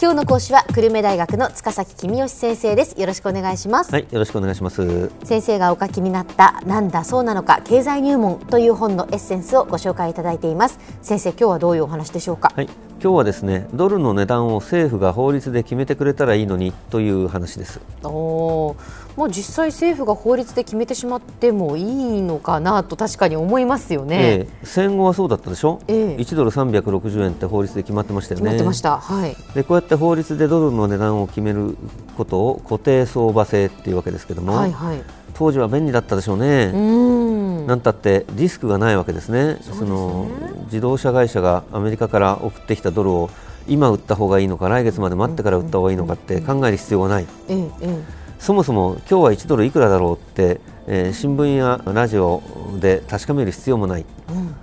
今日の講師は久留米大学の塚崎君吉先生です。よろしくお願いします。はいよろしくお願いします。先生がお書きになったなんだそうなのか経済入門という本のエッセンスをご紹介いただいています。先生今日はどういうお話でしょうか？はい今日はですねドルの値段を政府が法律で決めてくれたらいいのにという話です。おおもう実際政府が法律で決めてしまってもいいのかなと確かに思いますよね、ええ、戦後はそうだったでしょ、ええ、1ドル360円って法律で決まってましたよね。決まってました。はい。でこうやって法律でドルの値段を決めることを固定相場制っていうわけですけども、はいはい、当時は便利だったでしょうね。うん。なんたってリスクがないわけですね。そ、ね、の自動車会社がアメリカから送ってきたドルを今売った方がいいのか来月まで待ってから売った方がいいのかって考える必要がない、ええ、そもそも今日は1ドルいくらだろうって、えー、新聞やラジオで確かめる必要もない、うん、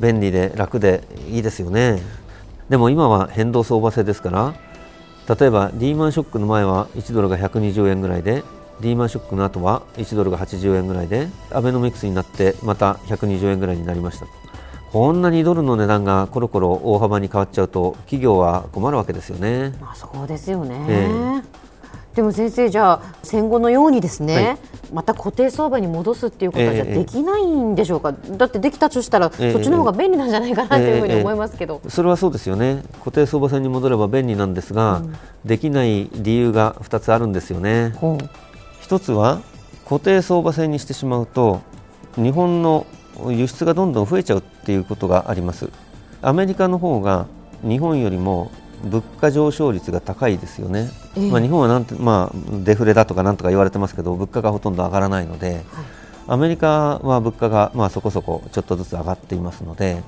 便利で楽でいいですよね。でも今は変動相場制ですから例えばリーマンショックの前は1ドルが120円ぐらいでリーマンショックの後は1ドルが80円ぐらいでアベノミクスになってまた120円ぐらいになりました。こんなにドルの値段がコロコロ大幅に変わっちゃうと企業は困るわけですよね。まあ、そうですよね、えー、でも先生じゃあ戦後のようにですね、はい、また固定相場に戻すっていうことはじゃできないんでしょうか、えー、だってできたとしたら、えー、そっちの方が便利なんじゃないかなというふうに思いますけど、それはそうですよね。固定相場線に戻れば便利なんですが、うん、できない理由が2つあるんですよね。一つは固定相場線にしてしまうと日本の輸出がどんどん増えちゃうっていうことがあります。アメリカの方が日本よりも物価上昇率が高いですよね、えー、まあ、日本はなんて、まあ、デフレだとかなんとか言われてますけど物価がほとんど上がらないので、はい、アメリカは物価が、まあ、そこそこちょっとずつ上がっていますので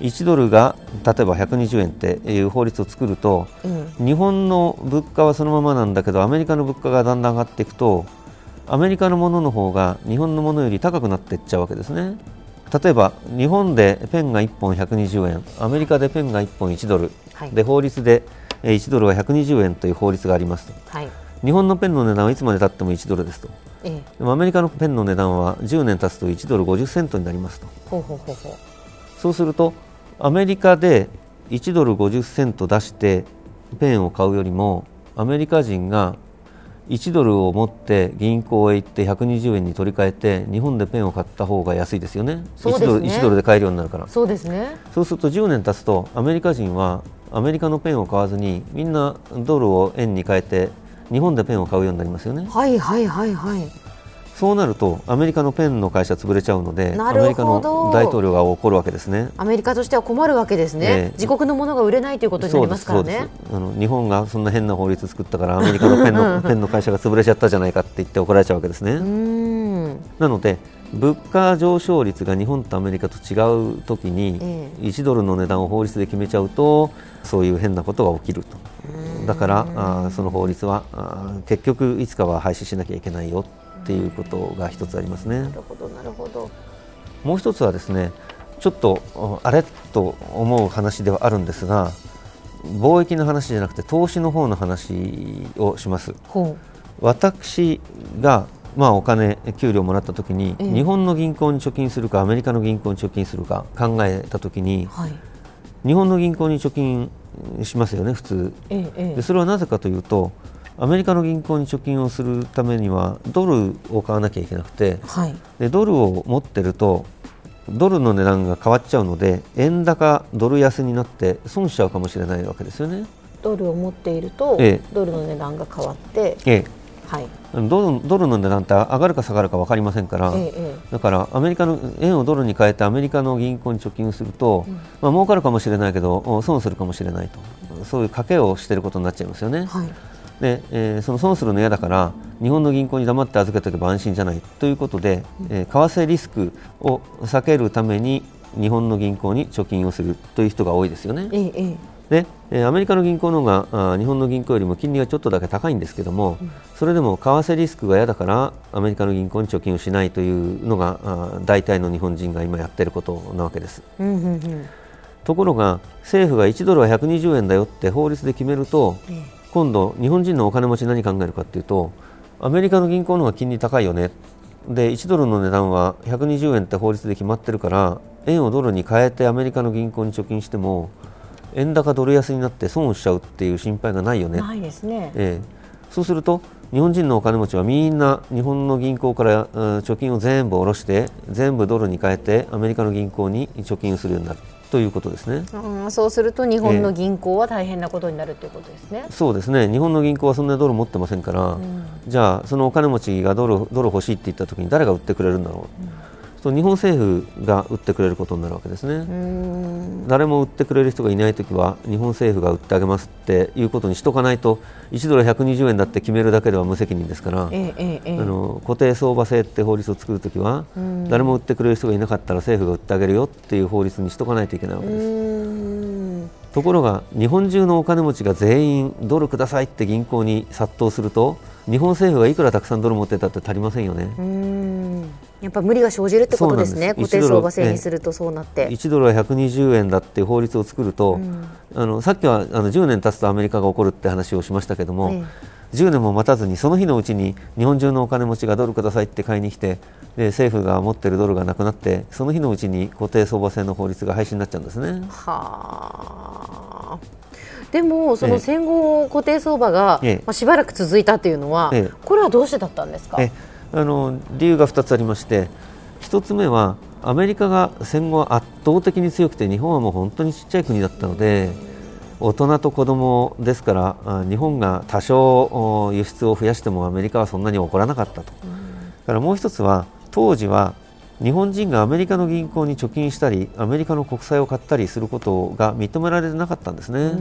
1ドルが例えば120円っていう法律を作ると、うん、日本の物価はそのままなんだけどアメリカの物価がだんだん上がっていくとアメリカのものの方が日本のものより高くなっていっちゃうわけですね。例えば日本でペンが1本120円アメリカでペンが1本1ドル、はい、で法律で1ドルは120円という法律がありますと、はい、日本のペンの値段はいつまでたっても1ドルですと、ええ、でもアメリカのペンの値段は10年経つと1ドル50セントになりますと。そうするとアメリカで1ドル50セント出してペンを買うよりもアメリカ人が1ドルを持って銀行へ行って120円に取り替えて日本でペンを買った方が安いですよね。そうですね。1, ドル1ドルで買えるようになるから。そうですね。そうすると10年経つとアメリカ人はアメリカのペンを買わずにみんなドルを円に変えて日本でペンを買うようになりますよね。はいはいはいはい。そうなるとアメリカのペンの会社潰れちゃうのでアメリカの大統領が怒るわけですね。アメリカとしては困るわけですね、えー、自国のものが売れないということになりますからね。あの日本がそんな変な法律作ったからアメリカのペンの ペンの会社が潰れちゃったじゃないかって言って怒られちゃうわけですね。なので物価上昇率が日本とアメリカと違うときに、1ドルの値段を法律で決めちゃうとそういう変なことが起きると。だからあその法律はあ結局いつかは廃止しなきゃいけないよっていうことが一つありますね。なるほどなるほど。もう一つはですねちょっとあれと思う話ではあるんですが貿易の話じゃなくて投資の方の話をします。私がまあ、お金、給料もらったときに、ええ、日本の銀行に貯金するかアメリカの銀行に貯金するか考えたときに、はい、日本の銀行に貯金しますよね、普通、え、でそれはなぜかというとアメリカの銀行に貯金をするためにはドルを買わなきゃいけなくて、はい、でドルを持ってるとドルの値段が変わっちゃうので円高ドル安になって損しちゃうかもしれないわけですよね。ドルを持っていると、ええ、ドルの値段が変わって、ええはい、ドルドルの値段って上がるか下がるか分かりませんから、ええ、だからアメリカの円をドルに変えてアメリカの銀行に貯金すると、うん、まあ儲かるかもしれないけど損するかもしれないと。そういう賭けをしていることになっちゃいますよね。はい。で、えー、その損するの嫌だから日本の銀行に黙って預けておけば安心じゃない。ということで、えー、為替リスクを避けるために日本の銀行に貯金をするという人が多いですよね。ええ、で、えアメリカの銀行の方があ日本の銀行よりも金利がちょっとだけ高いんですけども、うん、それでも為替リスクが嫌だからアメリカの銀行に貯金をしないというのがあ大体の日本人が今やっていることなわけです。うんうんうん、ところが政府が1ドルは120円だよって法律で決めると、え今度、日本人のお金持ち何考えるかというとアメリカの銀行の方が金利高いよね。で1ドルの値段は120円って法律で決まってるから円をドルに変えてアメリカの銀行に貯金しても円高ドル安になって損をしちゃうっていう心配がないよね。ないですね。えー、そうすると日本人のお金持ちはみんな日本の銀行から、貯金を全部下ろして全部ドルに変えてアメリカの銀行に貯金するようになるということですね、うん、そうすると日本の銀行は大変なことになるということですね、えー、そうですね。日本の銀行はそんなドル持ってませんから、うん、じゃあそのお金持ちがドルドル欲しいって言ったときに誰が売ってくれるんだろう、うんそう日本政府が売ってくれることになるわけですね。誰も売ってくれる人がいないときは日本政府が売ってあげますっていうことにしとかないと1ドル120円だって決めるだけでは無責任ですから、えええ、あの固定相場制って法律を作るときは誰も売ってくれる人がいなかったら政府が売ってあげるよっていう法律にしとかないといけないわけですところが日本中のお金持ちが全員ドルくださいって銀行に殺到すると日本政府がいくらたくさんドル持ってたって足りませんよね。やっぱ無理が生じるってことですね、固定相場制にするとそうなって。1ドルは120円だっていう法律を作ると、うん、あのさっきはあの10年経つとアメリカが起こるって話をしましたけども、ええ、10年も待たずにその日のうちに日本中のお金持ちがドルくださいって買いに来てで政府が持ってるドルがなくなってその日のうちに固定相場制の法律が廃止になっちゃうんですね。はあ。でもその戦後固定相場が、まあ、しばらく続いたというのは、これはどうしてだったんですか？あの理由が2つありまして1つ目はアメリカが戦後圧倒的に強くて日本はもう本当にちっちゃい国だったので大人と子供ですから日本が多少輸出を増やしてもアメリカはそんなに怒らなかったと。だからもう1つは当時は日本人がアメリカの銀行に貯金したりアメリカの国債を買ったりすることが認められてなかったんですね。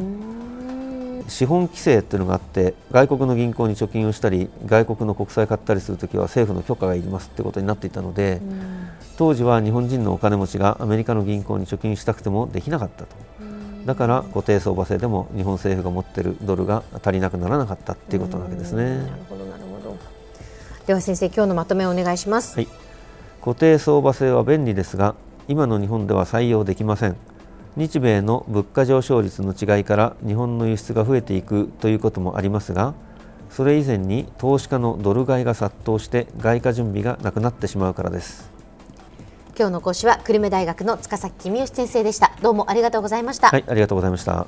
資本規制っていうのがあって外国の銀行に貯金をしたり外国の国債買ったりするときは政府の許可がいりますってことになっていたので、当時は日本人のお金持ちがアメリカの銀行に貯金したくてもできなかったと。だから固定相場制でも日本政府が持っているドルが足りなくならなかったっていうことなわけですね。では先生今日のまとめをお願いします。はい。固定相場制は便利ですが今の日本では採用できません。日米の物価上昇率の違いから日本の輸出が増えていくということもありますがそれ以前に投資家のドル買いが殺到して外貨準備がなくなってしまうからです今日の講師は久留米大学の塚崎公義先生でしたどうもありがとうございましたはいありがとうございました